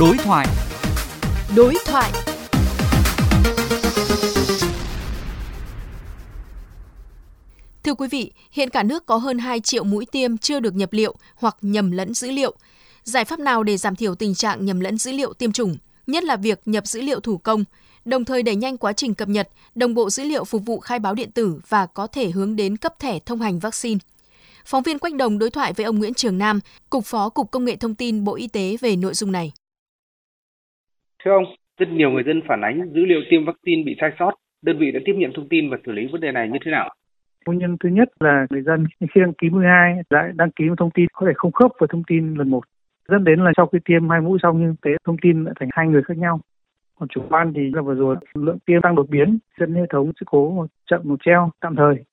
Đối thoại. Đối thoại. Thưa quý vị, hiện cả nước có hơn 2 triệu mũi tiêm chưa được nhập liệu hoặc nhầm lẫn dữ liệu. Giải pháp nào để giảm thiểu tình trạng nhầm lẫn dữ liệu tiêm chủng, nhất là việc nhập dữ liệu thủ công, đồng thời đẩy nhanh quá trình cập nhật, đồng bộ dữ liệu phục vụ khai báo điện tử và có thể hướng đến cấp thẻ thông hành vaccine. Phóng viên Quách Đồng đối thoại với ông Nguyễn Trường Nam, Cục Phó Cục Công nghệ Thông tin Bộ Y tế về nội dung này. Thưa ông, rất nhiều người dân phản ánh dữ liệu tiêm vaccine bị sai sót. Đơn vị đã tiếp nhận thông tin và xử lý vấn đề này như thế nào? Nguyên nhân thứ nhất là người dân khi đăng ký mũi 2 đã đăng ký một thông tin có thể không khớp với thông tin lần một. Dẫn đến là sau khi tiêm hai mũi xong nhưng tế thông tin lại thành hai người khác nhau. Còn chủ quan thì là vừa rồi lượng tiêm tăng đột biến dẫn hệ thống sự cố chậm một treo tạm thời.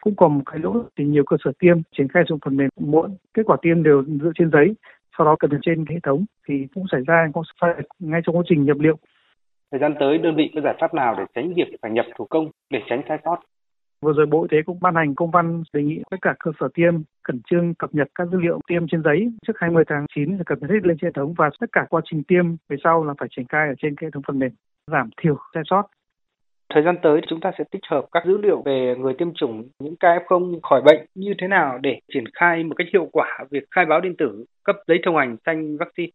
Cũng còn một cái lỗi thì nhiều cơ sở tiêm triển khai dùng phần mềm muộn. Kết quả tiêm đều dựa trên giấy sau đó cập nhật trên hệ thống thì cũng xảy ra có sai ngay trong quá trình nhập liệu thời gian tới đơn vị có giải pháp nào để tránh việc phải nhập thủ công để tránh sai sót Vừa rồi Bộ Y tế cũng ban hành công văn đề nghị tất cả cơ sở tiêm khẩn trương cập nhật các dữ liệu tiêm trên giấy trước 20 tháng 9 là cập nhật hết lên trên hệ thống và tất cả quá trình tiêm về sau là phải triển khai ở trên hệ thống phần mềm giảm thiểu sai sót. Thời gian tới chúng ta sẽ tích hợp các dữ liệu về người tiêm chủng, những ca F0 khỏi bệnh như thế nào để triển khai một cách hiệu quả việc khai báo điện tử, cấp giấy thông hành xanh vaccine.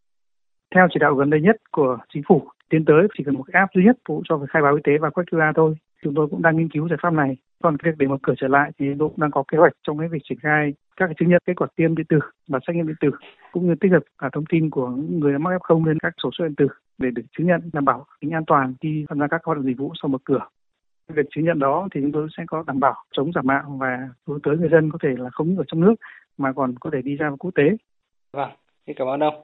Theo chỉ đạo gần đây nhất của chính phủ, tiến tới chỉ cần một cái app duy nhất phụ cho việc khai báo y tế và quét QR thôi. Chúng tôi cũng đang nghiên cứu giải pháp này. Còn việc để mở cửa trở lại thì tôi đang có kế hoạch trong cái việc triển khai các cái chứng nhận kết quả tiêm điện tử và xét nghiệm điện tử cũng như tích hợp cả thông tin của người đã mắc F0 lên các sổ số điện tử để được chứng nhận đảm bảo tính an toàn khi tham gia các hoạt động dịch vụ sau mở cửa. Việc chứng nhận đó thì chúng tôi sẽ có đảm bảo chống giả mạo và hướng tới người dân có thể là không những ở trong nước mà còn có thể đi ra quốc tế. Vâng, xin cảm ơn ông.